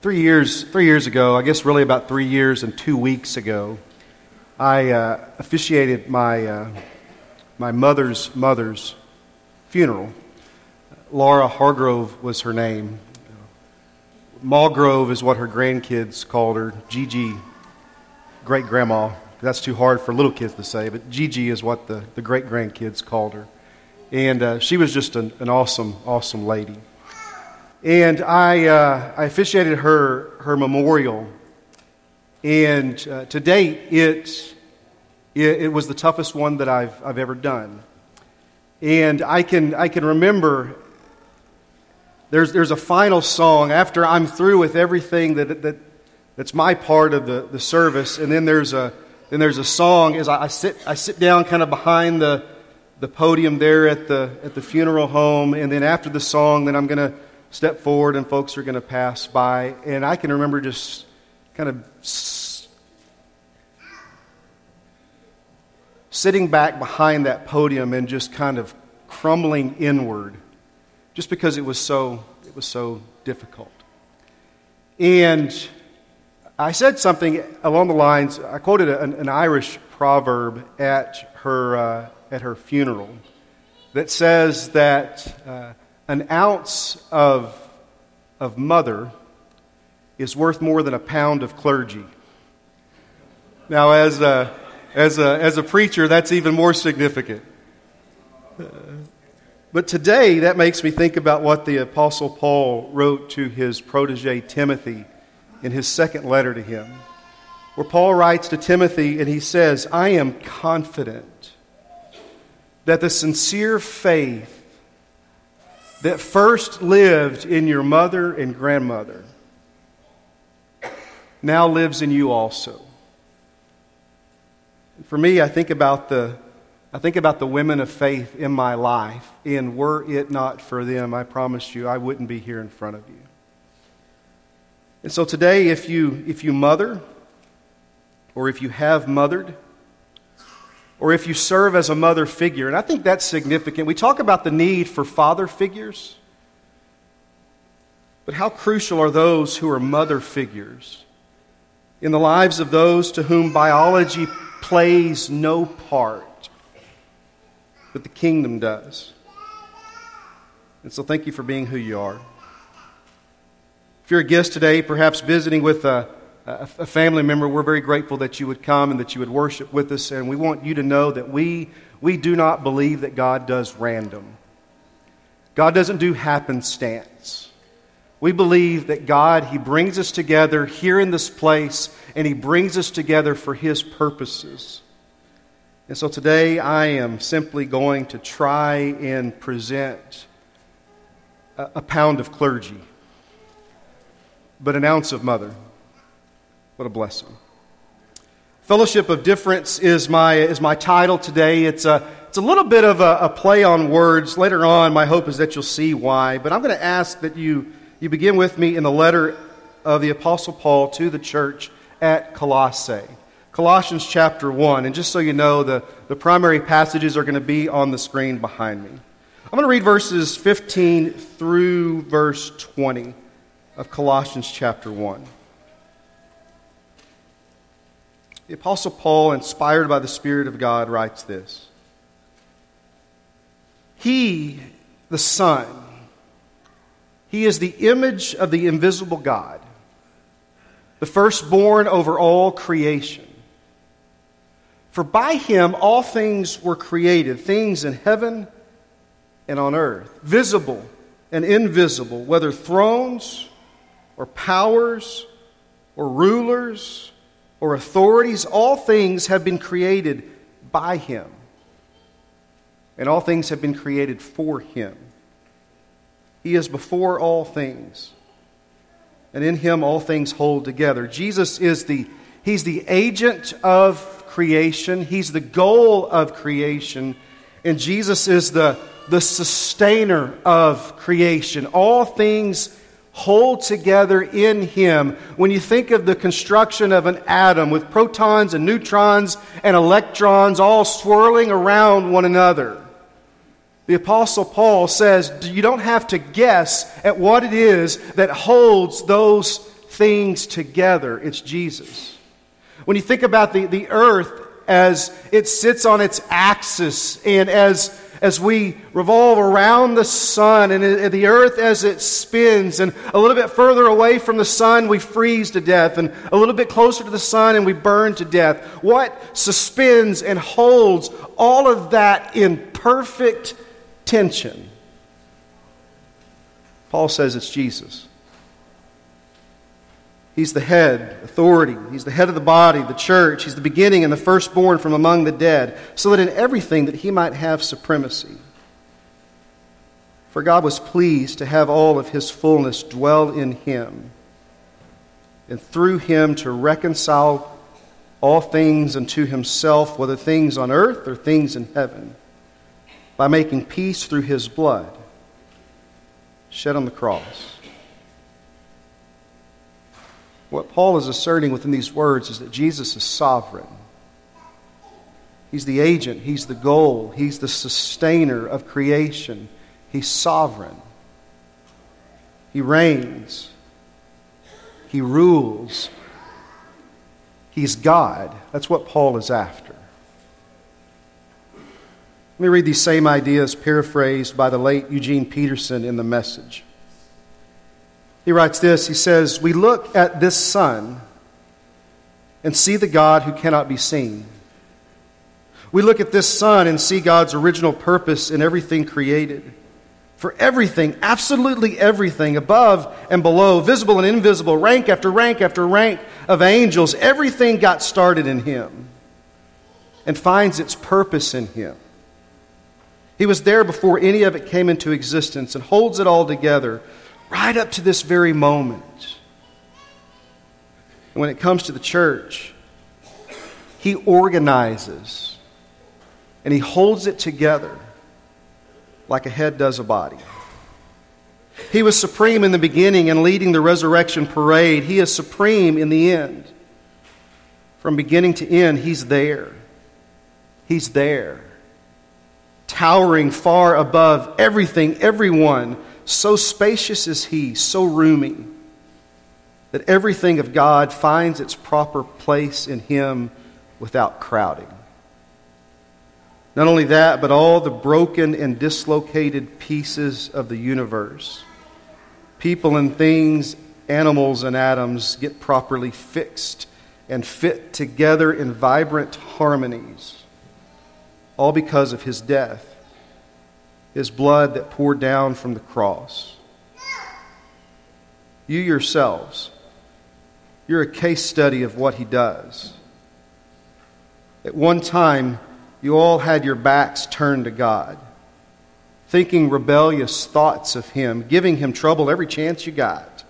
Three years, three years ago, I guess really about three years and two weeks ago, I uh, officiated my, uh, my mother's mother's funeral. Laura Hargrove was her name. Malgrove is what her grandkids called her. Gigi, great grandma. That's too hard for little kids to say, but Gigi is what the, the great grandkids called her. And uh, she was just an, an awesome, awesome lady. And I, uh, I officiated her, her memorial. And uh, to date, it, it, it, was the toughest one that I've, I've ever done. And I can, I can remember there's, there's a final song after I'm through with everything that, that, that's my part of the, the service. And then there's a, then there's a song as I, I, sit, I sit down kind of behind the, the podium there at the, at the funeral home. And then after the song, then I'm going to step forward and folks are going to pass by. And I can remember just kind of sitting back behind that podium and just kind of crumbling inward just because it was so, it was so difficult. And I said something along the lines, I quoted an, an Irish proverb at her, uh, at her funeral that says that. Uh, an ounce of, of mother is worth more than a pound of clergy. Now, as a, as a, as a preacher, that's even more significant. But today, that makes me think about what the Apostle Paul wrote to his protege Timothy in his second letter to him, where Paul writes to Timothy and he says, I am confident that the sincere faith that first lived in your mother and grandmother now lives in you also. For me, I think about the I think about the women of faith in my life, and were it not for them, I promise you, I wouldn't be here in front of you. And so today, if you, if you mother, or if you have mothered, or if you serve as a mother figure. And I think that's significant. We talk about the need for father figures, but how crucial are those who are mother figures in the lives of those to whom biology plays no part, but the kingdom does? And so thank you for being who you are. If you're a guest today, perhaps visiting with a a family member, we're very grateful that you would come and that you would worship with us. And we want you to know that we, we do not believe that God does random. God doesn't do happenstance. We believe that God, He brings us together here in this place, and He brings us together for His purposes. And so today I am simply going to try and present a, a pound of clergy, but an ounce of mother. What a blessing. Fellowship of Difference is my, is my title today. It's a, it's a little bit of a, a play on words. Later on, my hope is that you'll see why. But I'm going to ask that you, you begin with me in the letter of the Apostle Paul to the church at Colossae. Colossians chapter 1. And just so you know, the, the primary passages are going to be on the screen behind me. I'm going to read verses 15 through verse 20 of Colossians chapter 1. The Apostle Paul, inspired by the Spirit of God, writes this He, the Son, He is the image of the invisible God, the firstborn over all creation. For by Him all things were created, things in heaven and on earth, visible and invisible, whether thrones or powers or rulers or authorities, all things have been created by him. And all things have been created for him. He is before all things. And in him all things hold together. Jesus is the he's the agent of creation. He's the goal of creation. And Jesus is the, the sustainer of creation. All things hold together in Him. When you think of the construction of an atom with protons and neutrons and electrons all swirling around one another, the Apostle Paul says you don't have to guess at what it is that holds those things together, it's Jesus. When you think about the, the earth as it sits on its axis and as as we revolve around the sun and the earth as it spins, and a little bit further away from the sun, we freeze to death, and a little bit closer to the sun, and we burn to death. What suspends and holds all of that in perfect tension? Paul says it's Jesus. He's the head, authority. He's the head of the body, the church. He's the beginning and the firstborn from among the dead, so that in everything that he might have supremacy. For God was pleased to have all of his fullness dwell in him, and through him to reconcile all things unto himself, whether things on earth or things in heaven, by making peace through his blood shed on the cross. What Paul is asserting within these words is that Jesus is sovereign. He's the agent, He's the goal, He's the sustainer of creation. He's sovereign. He reigns. He rules. He's God. That's what Paul is after. Let me read these same ideas paraphrased by the late Eugene Peterson in the message. He writes this He says, We look at this Son and see the God who cannot be seen. We look at this Son and see God's original purpose in everything created. For everything, absolutely everything, above and below, visible and invisible, rank after rank after rank of angels, everything got started in Him and finds its purpose in Him. He was there before any of it came into existence and holds it all together right up to this very moment. And when it comes to the church, he organizes and he holds it together like a head does a body. He was supreme in the beginning and leading the resurrection parade. He is supreme in the end. From beginning to end, He's there. He's there. Towering far above everything, everyone so spacious is He, so roomy, that everything of God finds its proper place in Him without crowding. Not only that, but all the broken and dislocated pieces of the universe, people and things, animals and atoms, get properly fixed and fit together in vibrant harmonies, all because of His death his blood that poured down from the cross. You yourselves, you're a case study of what he does. At one time, you all had your backs turned to God, thinking rebellious thoughts of him, giving him trouble every chance you got.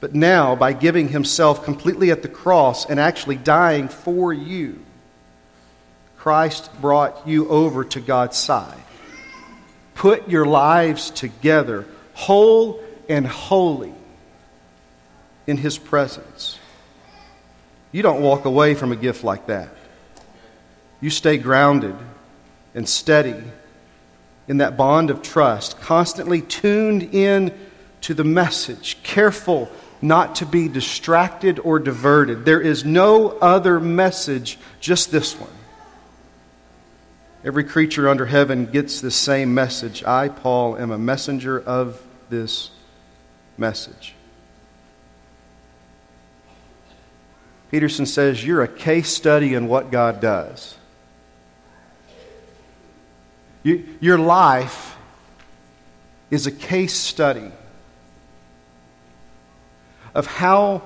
But now, by giving himself completely at the cross and actually dying for you, Christ brought you over to God's side put your lives together, whole and holy, in His presence. You don't walk away from a gift like that. You stay grounded and steady in that bond of trust, constantly tuned in to the message, careful not to be distracted or diverted. There is no other message, just this one. Every creature under heaven gets the same message. I, Paul, am a messenger of this message. Peterson says, You're a case study in what God does. You, your life is a case study of how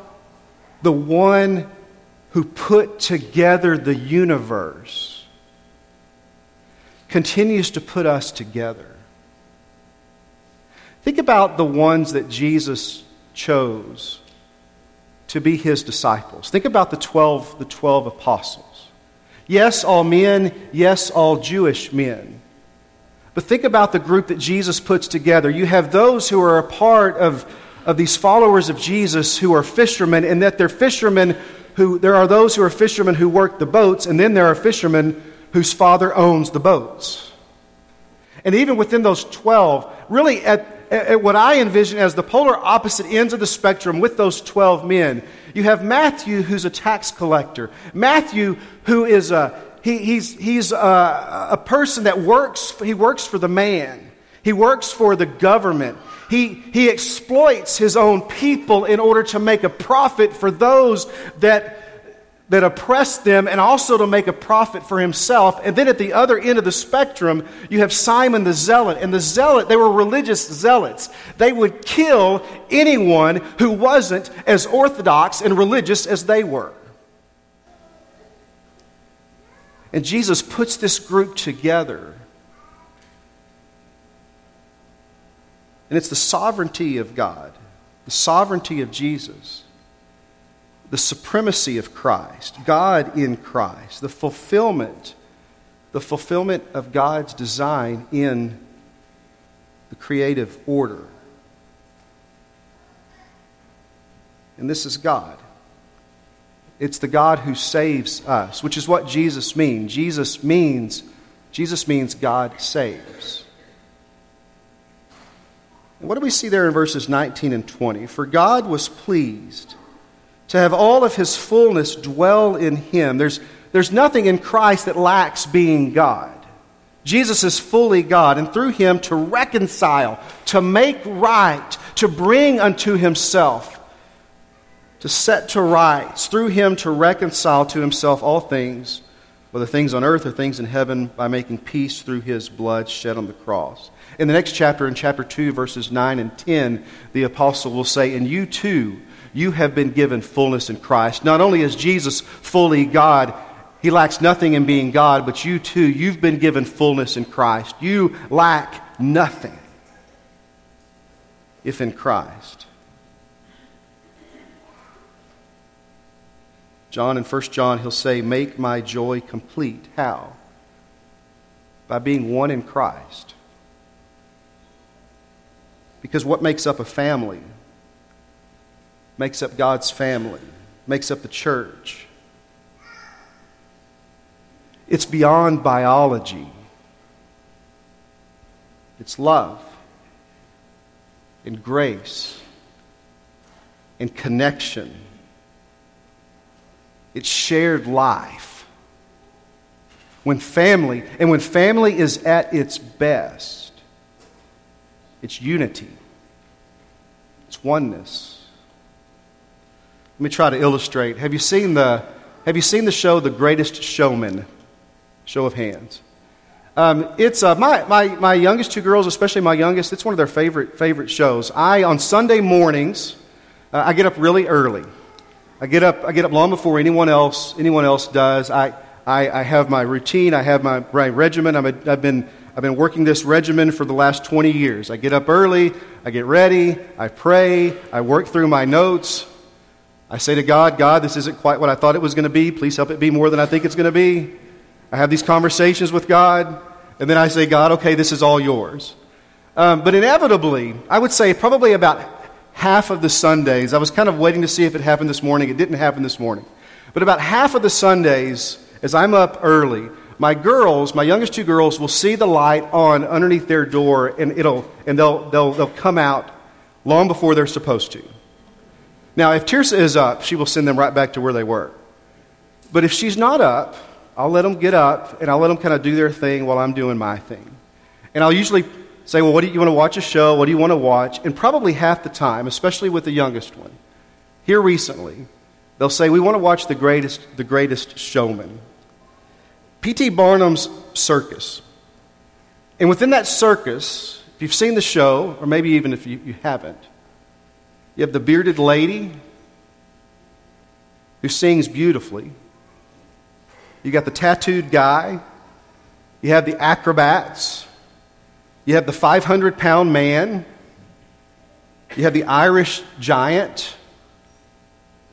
the one who put together the universe continues to put us together. Think about the ones that Jesus chose to be his disciples. Think about the 12, the 12 apostles. Yes, all men, yes, all Jewish men. But think about the group that Jesus puts together. You have those who are a part of, of these followers of Jesus who are fishermen, and that they're fishermen who, there are those who are fishermen who work the boats, and then there are fishermen whose father owns the boats. And even within those 12, really at, at what I envision as the polar opposite ends of the spectrum with those 12 men. You have Matthew, who's a tax collector. Matthew, who is a, he, he's, he's a, a person that works, he works for the man. He works for the government. He, he exploits his own people in order to make a profit for those that that oppressed them and also to make a profit for himself. And then at the other end of the spectrum, you have Simon the Zealot. And the Zealot, they were religious zealots. They would kill anyone who wasn't as orthodox and religious as they were. And Jesus puts this group together. And it's the sovereignty of God, the sovereignty of Jesus the supremacy of Christ, God in Christ, the fulfillment, the fulfillment of God's design in the creative order. And this is God. It's the God who saves us, which is what Jesus means. Jesus means Jesus means God saves. And what do we see there in verses 19 and 20? For God was pleased to have all of his fullness dwell in him. There's, there's nothing in Christ that lacks being God. Jesus is fully God, and through him to reconcile, to make right, to bring unto himself, to set to rights, through him to reconcile to himself all things, whether things on earth or things in heaven, by making peace through his blood shed on the cross. In the next chapter, in chapter 2, verses 9 and 10, the apostle will say, And you too, you have been given fullness in Christ. Not only is Jesus fully God, he lacks nothing in being God, but you too, you've been given fullness in Christ. You lack nothing if in Christ. John in 1 John, he'll say, Make my joy complete. How? By being one in Christ. Because what makes up a family? Makes up God's family, makes up the church. It's beyond biology, it's love and grace and connection. It's shared life. When family, and when family is at its best, it's unity, it's oneness. Let me try to illustrate. Have you seen the, have you seen the show The Greatest Showman? Show of hands. Um, it's uh, my, my, my youngest two girls, especially my youngest, it's one of their favorite, favorite shows. I, on Sunday mornings, uh, I get up really early. I get up, I get up long before anyone else, anyone else does. I, I, I have my routine, I have my, my regimen. I've, been, I've been working this regimen for the last 20 years. I get up early, I get ready, I pray, I work through my notes, I say to God, God, this isn't quite what I thought it was going to be. Please help it be more than I think it's going to be. I have these conversations with God, and then I say, God, okay, this is all yours. Um, but inevitably, I would say probably about half of the Sundays, I was kind of waiting to see if it happened this morning. It didn't happen this morning. But about half of the Sundays, as I'm up early, my girls, my youngest two girls, will see the light on underneath their door, and, it'll, and they'll, they'll, they'll come out long before they're supposed to. Now, if Tirsa is up, she will send them right back to where they were. But if she's not up, I'll let them get up and I'll let them kind of do their thing while I'm doing my thing. And I'll usually say, Well, what do you, you want to watch a show? What do you want to watch? And probably half the time, especially with the youngest one, here recently, they'll say, We want to watch the greatest, the greatest showman. P.T. Barnum's circus. And within that circus, if you've seen the show, or maybe even if you, you haven't, you have the bearded lady who sings beautifully. You got the tattooed guy. You have the acrobats. You have the 500 pound man. You have the Irish giant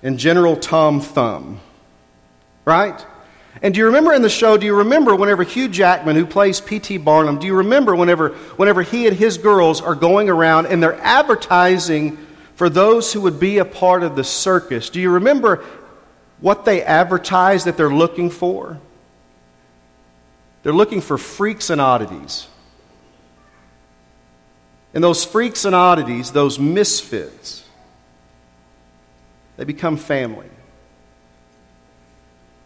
and General Tom Thumb. Right? And do you remember in the show, do you remember whenever Hugh Jackman, who plays P.T. Barnum, do you remember whenever, whenever he and his girls are going around and they're advertising for those who would be a part of the circus. Do you remember what they advertise that they're looking for? They're looking for freaks and oddities. And those freaks and oddities, those misfits, they become family.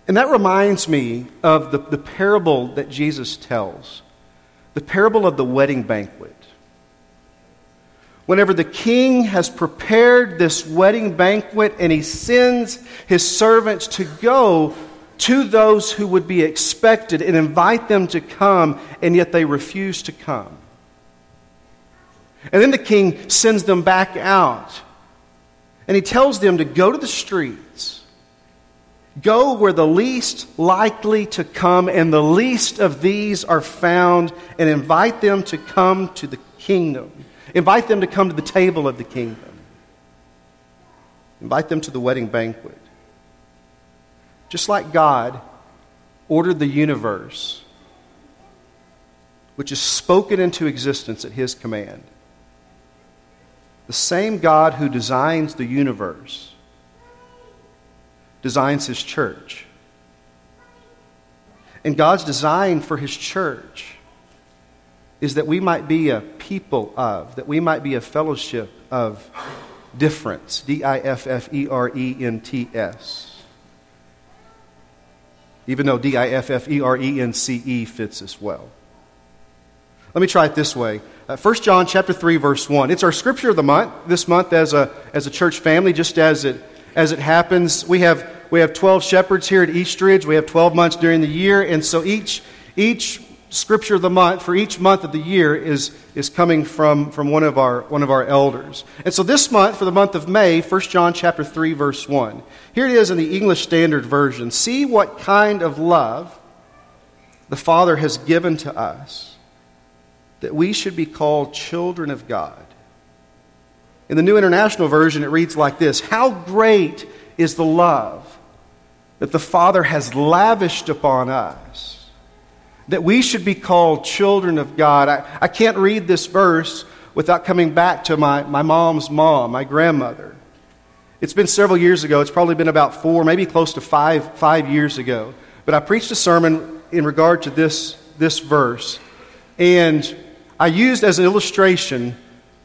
And that reminds me of the, the parable that Jesus tells the parable of the wedding banquet. Whenever the king has prepared this wedding banquet and he sends his servants to go to those who would be expected and invite them to come, and yet they refuse to come. And then the king sends them back out. And he tells them to go to the streets. Go where the least likely to come and the least of these are found, and invite them to come to the kingdom. Invite them to come to the table of the kingdom. Invite them to the wedding banquet. Just like God ordered the universe, which is spoken into existence at His command, the same God who designs the universe designs His church. And God's design for His church is that we might be a people of, that we might be a fellowship of difference. D I F F E R E N T S. Even though D I F F E R E N C E fits as well. Let me try it this way. Uh, 1 John chapter 3 verse 1. It's our scripture of the month this month as a as a church family just as it as it happens. We have we have 12 shepherds here at Eastridge. We have 12 months during the year and so each each scripture of the month for each month of the year is, is coming from, from one, of our, one of our elders. And so this month, for the month of May, 1 John chapter 3, verse 1. Here it is in the English Standard Version. See what kind of love the Father has given to us that we should be called children of God. In the New International Version, it reads like this How great is the love that the Father has lavished upon us that we should be called children of God. I, I can't read this verse without coming back to my, my mom's mom, my grandmother. It's been several years ago. It's probably been about four, maybe close to five, five years ago. But I preached a sermon in regard to this, this verse. And I used as an illustration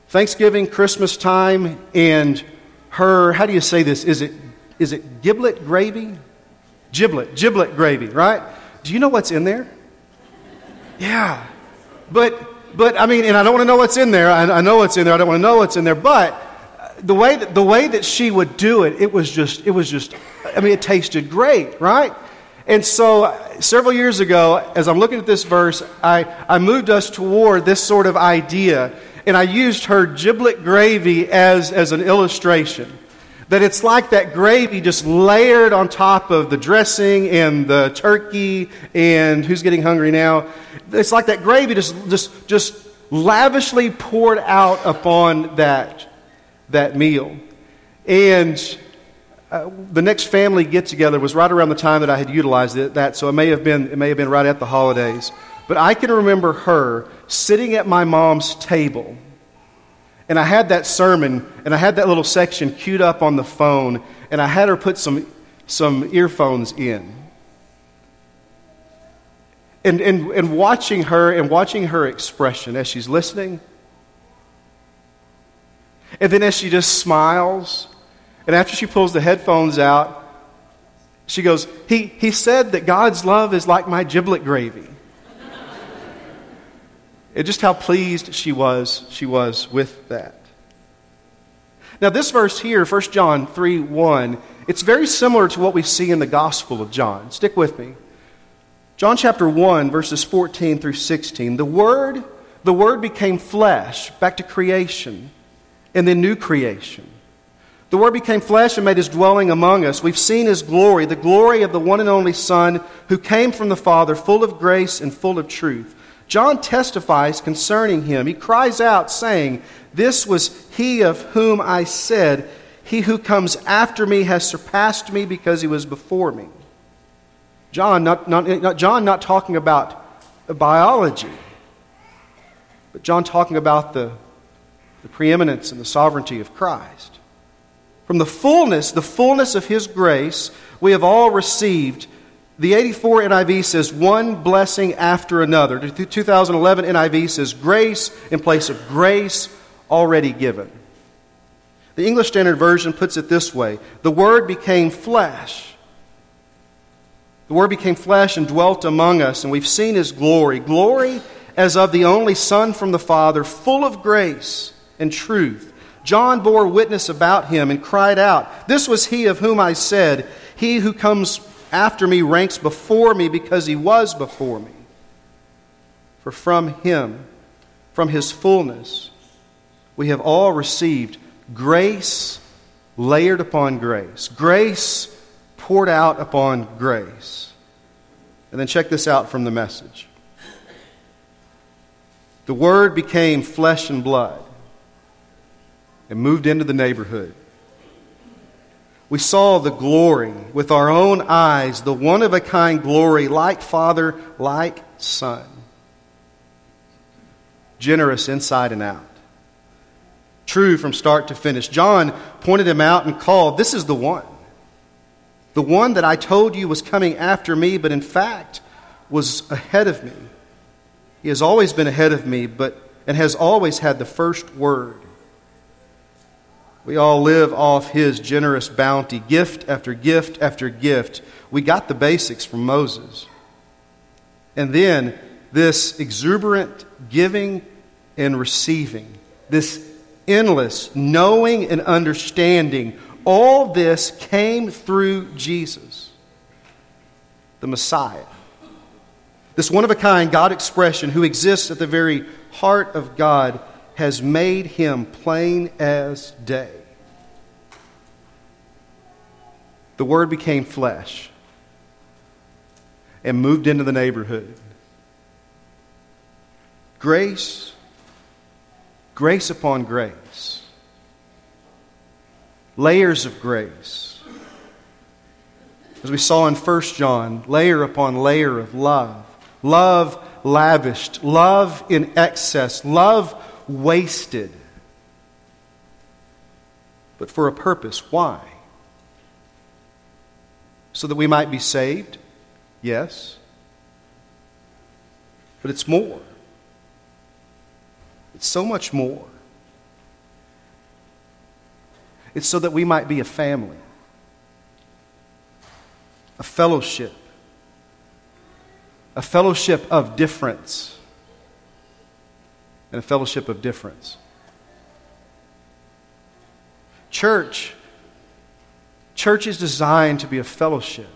Thanksgiving, Christmas time, and her, how do you say this? Is it, is it giblet gravy? Giblet, giblet gravy, right? Do you know what's in there? Yeah. But, but I mean, and I don't want to know what's in there. I, I know what's in there. I don't want to know what's in there. But uh, the way that, the way that she would do it, it was just, it was just, I mean, it tasted great, right? And so uh, several years ago, as I'm looking at this verse, I, I moved us toward this sort of idea. And I used her giblet gravy as, as an illustration that it's like that gravy just layered on top of the dressing and the turkey and who's getting hungry now. It's like that gravy just, just, just lavishly poured out upon that, that meal. And uh, the next family get together was right around the time that I had utilized it, that, so it may, have been, it may have been right at the holidays. But I can remember her sitting at my mom's table and I had that sermon, and I had that little section queued up on the phone, and I had her put some, some earphones in. And, and, and watching her and watching her expression as she's listening, and then as she just smiles, and after she pulls the headphones out, she goes, He, he said that God's love is like my giblet gravy. And just how pleased she was, she was with that. Now, this verse here, 1 John 3 1, it's very similar to what we see in the Gospel of John. Stick with me. John chapter 1, verses 14 through 16. The Word, the Word became flesh, back to creation, and then new creation. The Word became flesh and made his dwelling among us. We've seen his glory, the glory of the one and only Son who came from the Father, full of grace and full of truth. John testifies concerning him. He cries out, saying, This was he of whom I said, He who comes after me has surpassed me because he was before me. John not, not, not, John not talking about biology, but John talking about the, the preeminence and the sovereignty of Christ. From the fullness, the fullness of his grace, we have all received The 84 NIV says one blessing after another. The 2011 NIV says grace in place of grace already given. The English Standard Version puts it this way The Word became flesh. The Word became flesh and dwelt among us, and we've seen His glory. Glory as of the only Son from the Father, full of grace and truth. John bore witness about him and cried out, This was he of whom I said, He who comes after me ranks before me because he was before me. For from him, from his fullness, we have all received grace layered upon grace, grace poured out upon grace. And then check this out from the message. The Word became flesh and blood and moved into the neighborhood. We saw the glory with our own eyes, the one of a kind glory, like Father, like Son. Generous inside and out. True from start to finish. John pointed him out and called, This is the one. The one that I told you was coming after me, but in fact was ahead of me. He has always been ahead of me, but and has always had the first word. We all live off His generous bounty, gift after gift after gift. We got the basics from Moses. And then this exuberant giving and receiving, this endless knowing and understanding, all this came through Jesus, the Messiah. This one of a kind God expression who exists at the very heart of God has made him plain as day. The Word became flesh and moved into the neighborhood. Grace, grace upon grace, layers of grace. As we saw in 1 John, layer upon layer of love. Love lavished, love in excess, love wasted. But for a purpose. Why? So that we might be saved? Yes. But it's more. It's so much more. It's so that we might be a family, a fellowship, a fellowship of difference, and a fellowship of difference. Church, church is designed to be a fellowship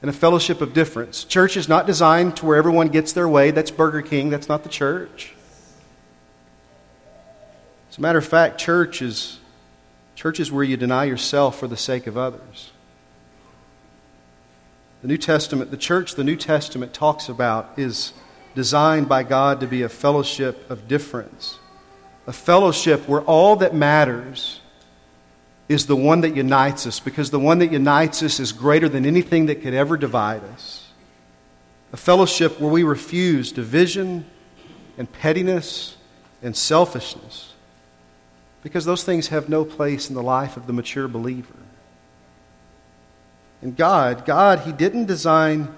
and a fellowship of difference. Church is not designed to where everyone gets their way. That's Burger King, that's not the church. As a matter of fact, church is, church is where you deny yourself for the sake of others. The New Testament, the church the New Testament talks about is designed by God to be a fellowship of difference, a fellowship where all that matters is the one that unites us, because the one that unites us is greater than anything that could ever divide us. A fellowship where we refuse division and pettiness and selfishness, because those things have no place in the life of the mature believer. And God, God, He didn't design,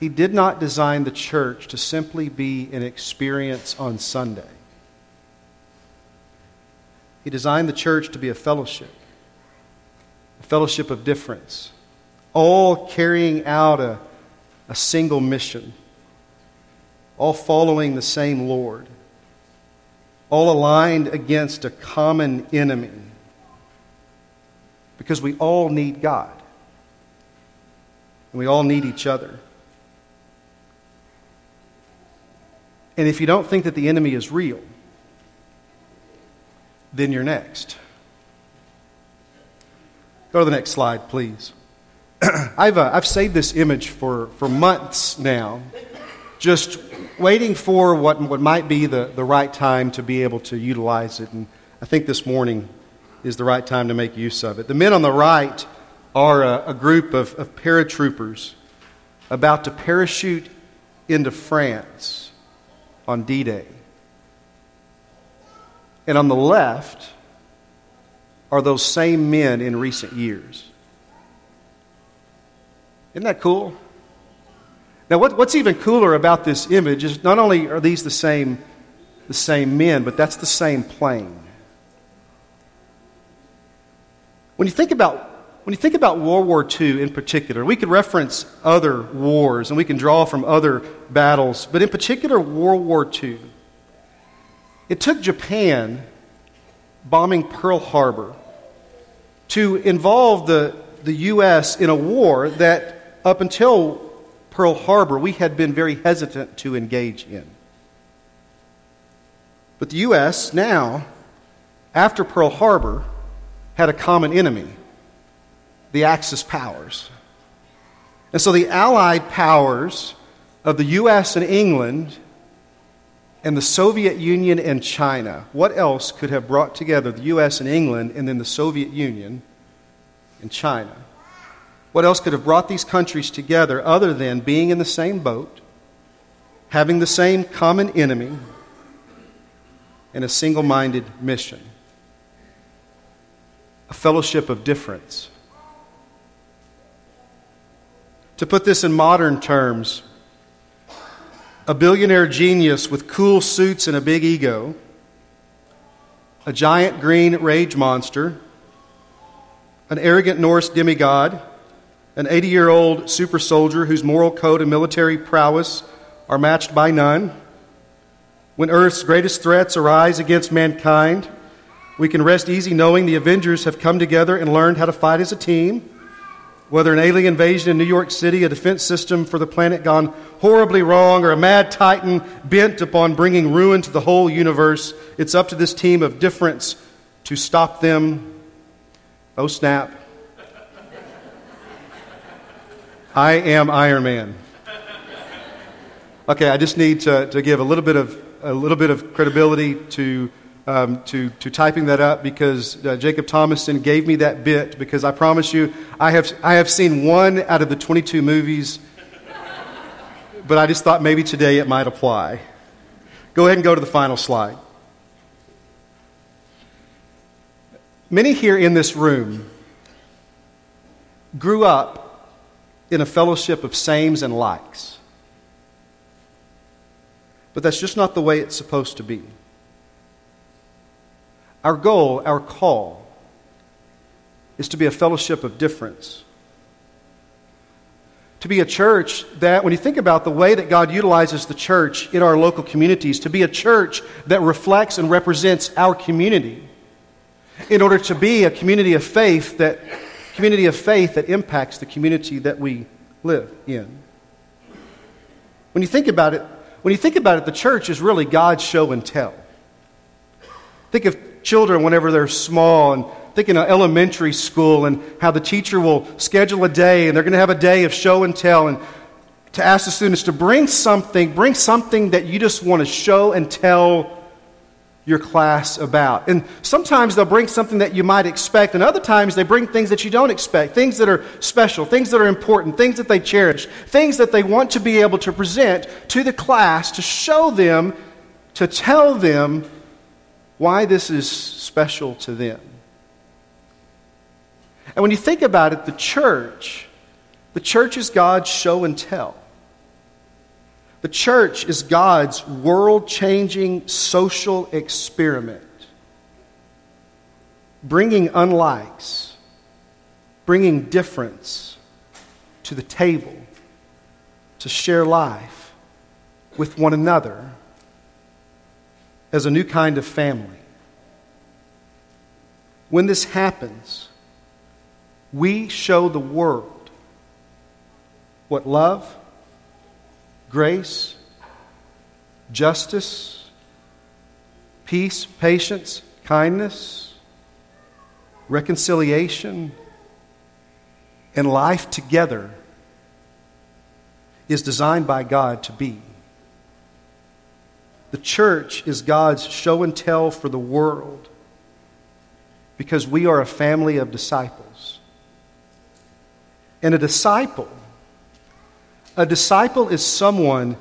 He did not design the church to simply be an experience on Sunday. He designed the church to be a fellowship, a fellowship of difference, all carrying out a, a single mission, all following the same Lord, all aligned against a common enemy, because we all need God. And we all need each other. And if you don't think that the enemy is real, then you're next. Go to the next slide, please. I've, uh, I've saved this image for, for months now, just waiting for what, what might be the, the right time to be able to utilize it. And I think this morning is the right time to make use of it. The men on the right are a, a group of, of paratroopers about to parachute into France on D Day. And on the left are those same men in recent years. Isn't that cool? Now, what, what's even cooler about this image is not only are these the same, the same men, but that's the same plane. When you think about when you think about World War II in particular, we could reference other wars and we can draw from other battles, but in particular, World War II. It took Japan bombing Pearl Harbor to involve the, the U.S. in a war that, up until Pearl Harbor, we had been very hesitant to engage in. But the U.S. now, after Pearl Harbor, had a common enemy the Axis powers. And so the Allied powers of the U.S. and England and the Soviet Union and China, what else could have brought together the U.S. and England and then the Soviet Union and China? What else could have brought these countries together other than being in the same boat, having the same common enemy, and a single minded mission? A fellowship of difference to put this in modern terms, a billionaire genius with cool suits and a big ego, a giant green rage monster, an arrogant Norse demigod, an 80 year old super soldier whose moral code and military prowess are matched by none. When Earth's greatest threats arise against mankind, we can rest easy knowing the Avengers have come together and learned how to fight as a team. Whether an alien invasion in New York City, a defense system for the planet gone horribly wrong, or a mad titan bent upon bringing ruin to the whole universe, it's up to this team of difference to stop them. Oh, snap. I am Iron Man. Okay, I just need to, to give a little bit of a little bit of credibility to um, to, to typing that up because uh, Jacob Thomason gave me that bit because I promise you, I have, I have seen one out of the 22 movies, but I just thought maybe today it might apply. Go ahead and go to the final slide. Many here in this room grew up in a fellowship of sames and likes. But that's just not the way it's supposed to be. Our goal, our call, is to be a fellowship of difference. To be a church that, when you think about the way that God utilizes the church in our local communities, to be a church that reflects and represents our community in order to be a community of faith that community of faith that impacts the community that we live in. When you think about it, when you think about it, the church is really God's show and tell. Think of children whenever they're small and thinking of elementary school and how the teacher will schedule a day and they're going to have a day of show and tell and to ask the students to bring something, bring something that you just want to show and tell your class about. And sometimes they'll bring something that you might expect, and other times they bring things that you don't expect, things that are special, things that are important, things that they cherish, things that they want to be able to present to the class to show them, to tell them why this is special to them. And when you think about it, the church, the church is God's show and tell. The church is God's world changing social experiment, bringing unlikes, bringing difference to the table to share life with one another as a new kind of family. When this happens, we show the world what love, grace, justice, peace, patience, kindness, reconciliation, and life together is designed by God to be. The church is God's show and tell for the world because we are a family of disciples. And a disciple, a disciple is someone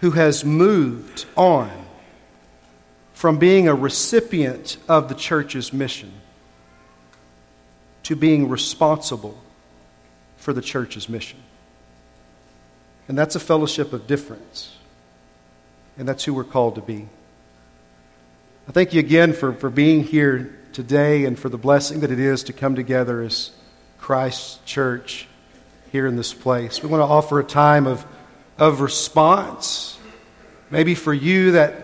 who has moved on from being a recipient of the church's mission to being responsible for the church's mission. And that's a fellowship of difference. And that's who we're called to be. I thank you again for, for being here today and for the blessing that it is to come together as Christ's church here in this place. We want to offer a time of, of response. Maybe for you, that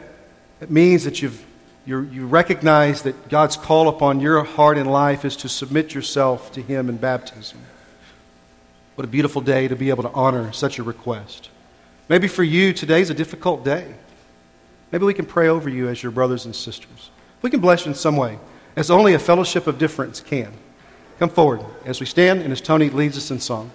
it means that you've, you you recognize that God's call upon your heart and life is to submit yourself to Him in baptism. What a beautiful day to be able to honor such a request. Maybe for you, today's a difficult day. Maybe we can pray over you as your brothers and sisters. We can bless you in some way, as only a fellowship of difference can. Come forward as we stand and as Tony leads us in song.